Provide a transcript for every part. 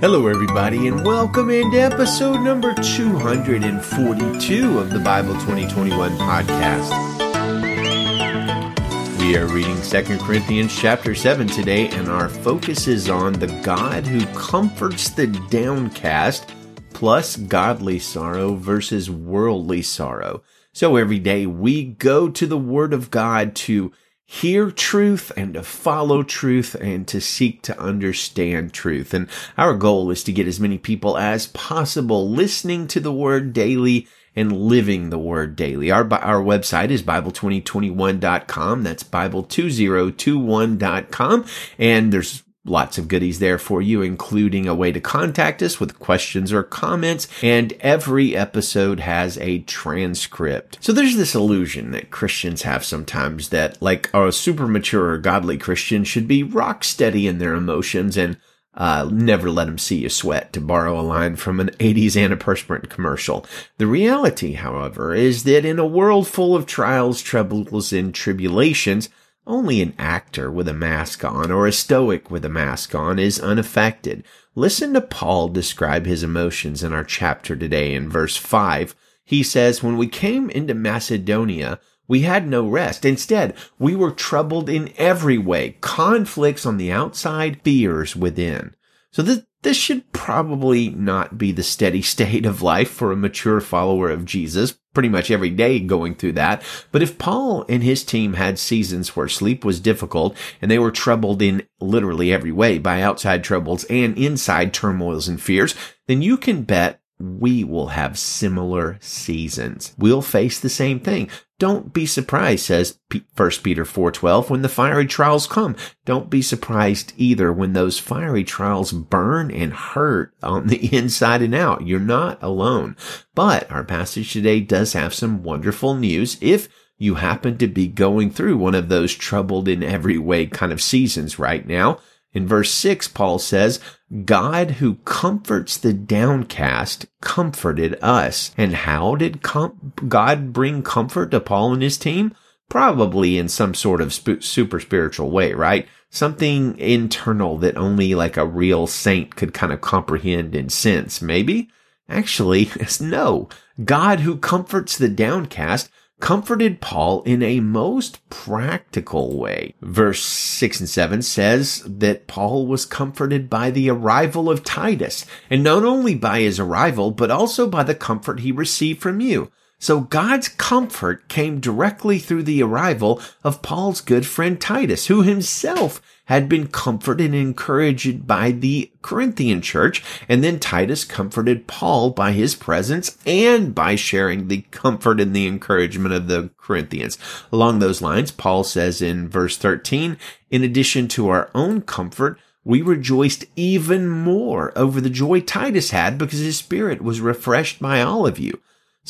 Hello, everybody, and welcome into episode number 242 of the Bible 2021 podcast. We are reading 2 Corinthians chapter 7 today, and our focus is on the God who comforts the downcast plus godly sorrow versus worldly sorrow. So every day we go to the Word of God to hear truth and to follow truth and to seek to understand truth. And our goal is to get as many people as possible listening to the word daily and living the word daily. Our, our website is Bible2021.com. That's Bible2021.com. And there's Lots of goodies there for you, including a way to contact us with questions or comments, and every episode has a transcript. So there's this illusion that Christians have sometimes that, like a super mature, or godly Christian should be rock steady in their emotions and uh, never let them see you sweat, to borrow a line from an 80s antiperspirant commercial. The reality, however, is that in a world full of trials, troubles, and tribulations, only an actor with a mask on or a stoic with a mask on is unaffected. Listen to Paul describe his emotions in our chapter today in verse 5. He says, When we came into Macedonia, we had no rest. Instead, we were troubled in every way, conflicts on the outside, fears within. So this, this should probably not be the steady state of life for a mature follower of Jesus, pretty much every day going through that. But if Paul and his team had seasons where sleep was difficult and they were troubled in literally every way by outside troubles and inside turmoils and fears, then you can bet we will have similar seasons. We'll face the same thing. Don't be surprised, says 1 Peter 4:12, when the fiery trials come. Don't be surprised either when those fiery trials burn and hurt on the inside and out. You're not alone. But our passage today does have some wonderful news if you happen to be going through one of those troubled in every way kind of seasons right now. In verse 6, Paul says, God who comforts the downcast comforted us. And how did com- God bring comfort to Paul and his team? Probably in some sort of sp- super spiritual way, right? Something internal that only like a real saint could kind of comprehend and sense, maybe? Actually, no. God who comforts the downcast comforted Paul in a most practical way. Verse 6 and 7 says that Paul was comforted by the arrival of Titus, and not only by his arrival, but also by the comfort he received from you. So God's comfort came directly through the arrival of Paul's good friend Titus, who himself had been comforted and encouraged by the Corinthian church. And then Titus comforted Paul by his presence and by sharing the comfort and the encouragement of the Corinthians. Along those lines, Paul says in verse 13, in addition to our own comfort, we rejoiced even more over the joy Titus had because his spirit was refreshed by all of you.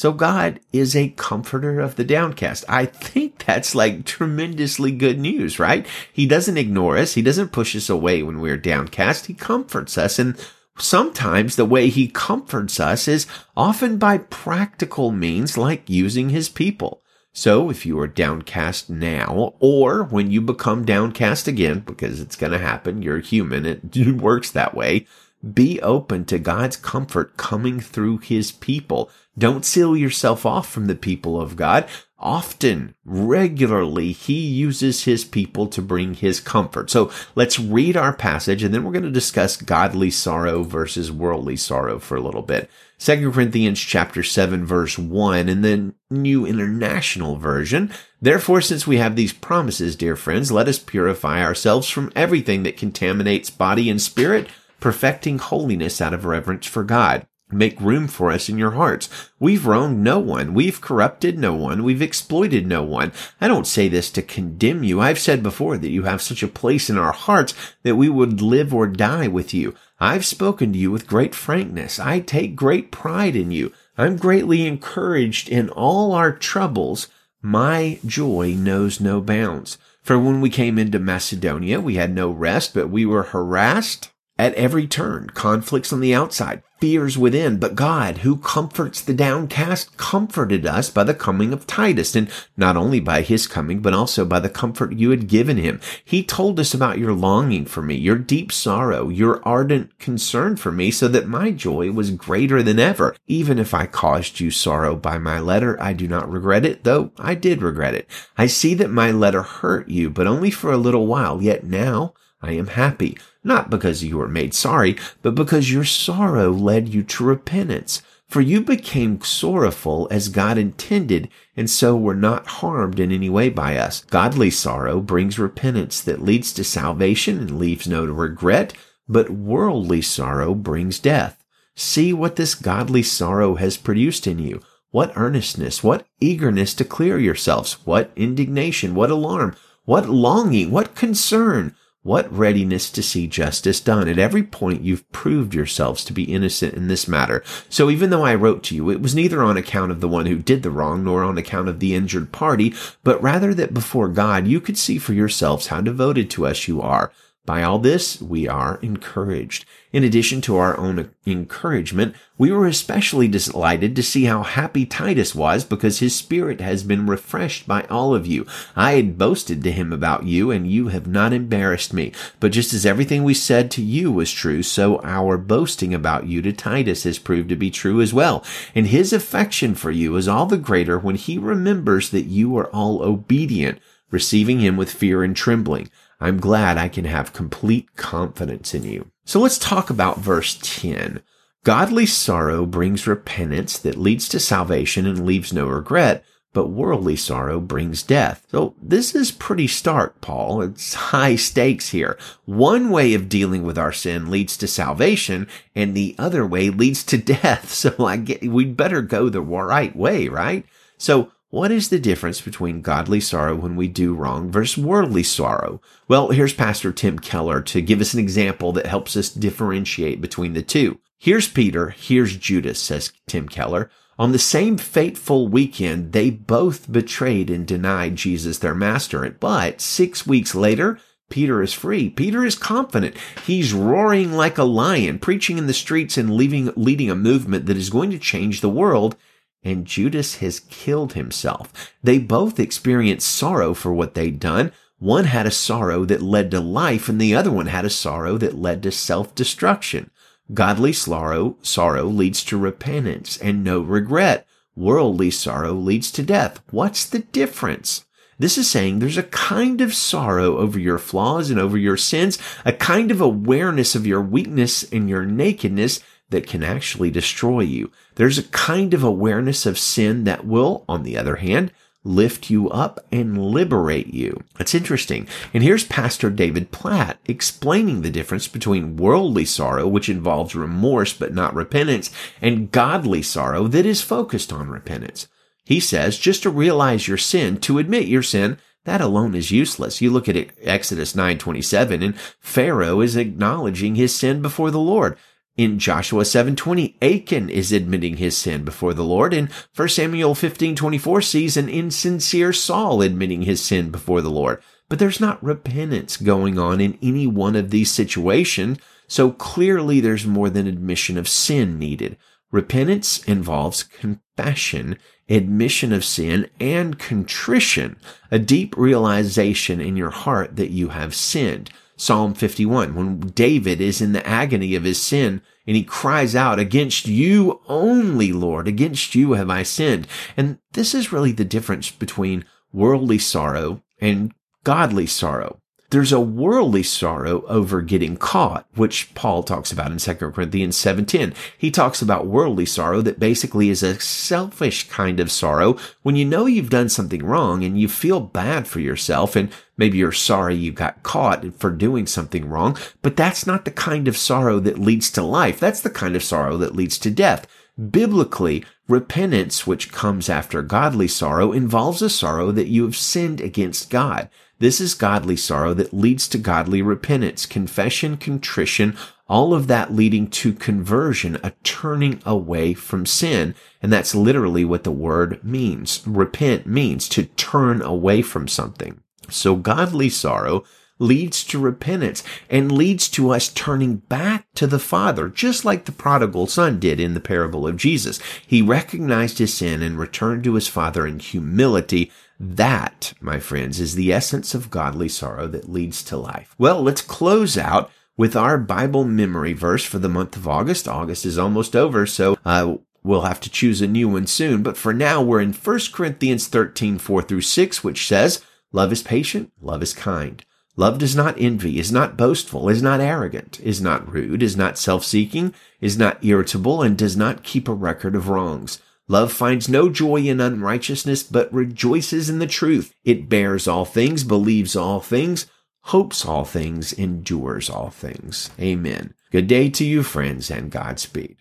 So God is a comforter of the downcast. I think that's like tremendously good news, right? He doesn't ignore us. He doesn't push us away when we're downcast. He comforts us. And sometimes the way he comforts us is often by practical means like using his people. So if you are downcast now, or when you become downcast again, because it's going to happen, you're human, it works that way, be open to God's comfort coming through his people. Don't seal yourself off from the people of God. Often, regularly, he uses his people to bring his comfort. So let's read our passage and then we're going to discuss godly sorrow versus worldly sorrow for a little bit. 2 Corinthians chapter 7 verse 1 in the New International Version. Therefore, since we have these promises, dear friends, let us purify ourselves from everything that contaminates body and spirit perfecting holiness out of reverence for God. Make room for us in your hearts. We've wronged no one. We've corrupted no one. We've exploited no one. I don't say this to condemn you. I've said before that you have such a place in our hearts that we would live or die with you. I've spoken to you with great frankness. I take great pride in you. I'm greatly encouraged in all our troubles. My joy knows no bounds. For when we came into Macedonia, we had no rest, but we were harassed at every turn, conflicts on the outside, fears within, but God, who comforts the downcast, comforted us by the coming of Titus, and not only by his coming, but also by the comfort you had given him. He told us about your longing for me, your deep sorrow, your ardent concern for me, so that my joy was greater than ever. Even if I caused you sorrow by my letter, I do not regret it, though I did regret it. I see that my letter hurt you, but only for a little while, yet now I am happy, not because you were made sorry, but because your sorrow led you to repentance. For you became sorrowful as God intended, and so were not harmed in any way by us. Godly sorrow brings repentance that leads to salvation and leaves no regret, but worldly sorrow brings death. See what this godly sorrow has produced in you. What earnestness, what eagerness to clear yourselves, what indignation, what alarm, what longing, what concern, what readiness to see justice done. At every point, you've proved yourselves to be innocent in this matter. So even though I wrote to you, it was neither on account of the one who did the wrong nor on account of the injured party, but rather that before God you could see for yourselves how devoted to us you are. By all this, we are encouraged. In addition to our own encouragement, we were especially delighted to see how happy Titus was because his spirit has been refreshed by all of you. I had boasted to him about you and you have not embarrassed me. But just as everything we said to you was true, so our boasting about you to Titus has proved to be true as well. And his affection for you is all the greater when he remembers that you are all obedient, receiving him with fear and trembling. I'm glad I can have complete confidence in you. So let's talk about verse 10. Godly sorrow brings repentance that leads to salvation and leaves no regret, but worldly sorrow brings death. So this is pretty stark, Paul. It's high stakes here. One way of dealing with our sin leads to salvation and the other way leads to death. So I get, we'd better go the right way, right? So what is the difference between godly sorrow when we do wrong versus worldly sorrow? Well, here's Pastor Tim Keller to give us an example that helps us differentiate between the two. Here's Peter, here's Judas, says Tim Keller. On the same fateful weekend, they both betrayed and denied Jesus their master. But six weeks later, Peter is free. Peter is confident. He's roaring like a lion, preaching in the streets and leaving, leading a movement that is going to change the world and Judas has killed himself. They both experienced sorrow for what they'd done. One had a sorrow that led to life and the other one had a sorrow that led to self-destruction. Godly sorrow, sorrow leads to repentance and no regret. Worldly sorrow leads to death. What's the difference? This is saying there's a kind of sorrow over your flaws and over your sins, a kind of awareness of your weakness and your nakedness that can actually destroy you. There's a kind of awareness of sin that will, on the other hand, lift you up and liberate you. That's interesting. And here's Pastor David Platt explaining the difference between worldly sorrow, which involves remorse but not repentance, and godly sorrow that is focused on repentance. He says just to realize your sin, to admit your sin, that alone is useless. You look at Exodus 9:27 and Pharaoh is acknowledging his sin before the Lord. In Joshua 7:20, Achan is admitting his sin before the Lord. In 1 Samuel 15:24 sees an insincere Saul admitting his sin before the Lord. But there's not repentance going on in any one of these situations, so clearly there's more than admission of sin needed. Repentance involves confession, admission of sin, and contrition, a deep realization in your heart that you have sinned. Psalm 51, when David is in the agony of his sin and he cries out, against you only, Lord, against you have I sinned. And this is really the difference between worldly sorrow and godly sorrow there's a worldly sorrow over getting caught, which Paul talks about in 2 Corinthians 7:10. He talks about worldly sorrow that basically is a selfish kind of sorrow when you know you've done something wrong and you feel bad for yourself and maybe you're sorry you got caught for doing something wrong, but that's not the kind of sorrow that leads to life. That's the kind of sorrow that leads to death. Biblically, repentance, which comes after godly sorrow, involves a sorrow that you have sinned against God. This is godly sorrow that leads to godly repentance, confession, contrition, all of that leading to conversion, a turning away from sin. And that's literally what the word means. Repent means to turn away from something. So godly sorrow leads to repentance and leads to us turning back to the Father, just like the prodigal son did in the parable of Jesus. He recognized his sin and returned to his Father in humility. That, my friends, is the essence of godly sorrow that leads to life. Well, let's close out with our Bible memory verse for the month of August. August is almost over, so uh, we'll have to choose a new one soon. But for now, we're in 1 Corinthians 13, 4 through 6, which says, Love is patient, love is kind. Love does not envy, is not boastful, is not arrogant, is not rude, is not self-seeking, is not irritable, and does not keep a record of wrongs. Love finds no joy in unrighteousness, but rejoices in the truth. It bears all things, believes all things, hopes all things, endures all things. Amen. Good day to you, friends, and Godspeed.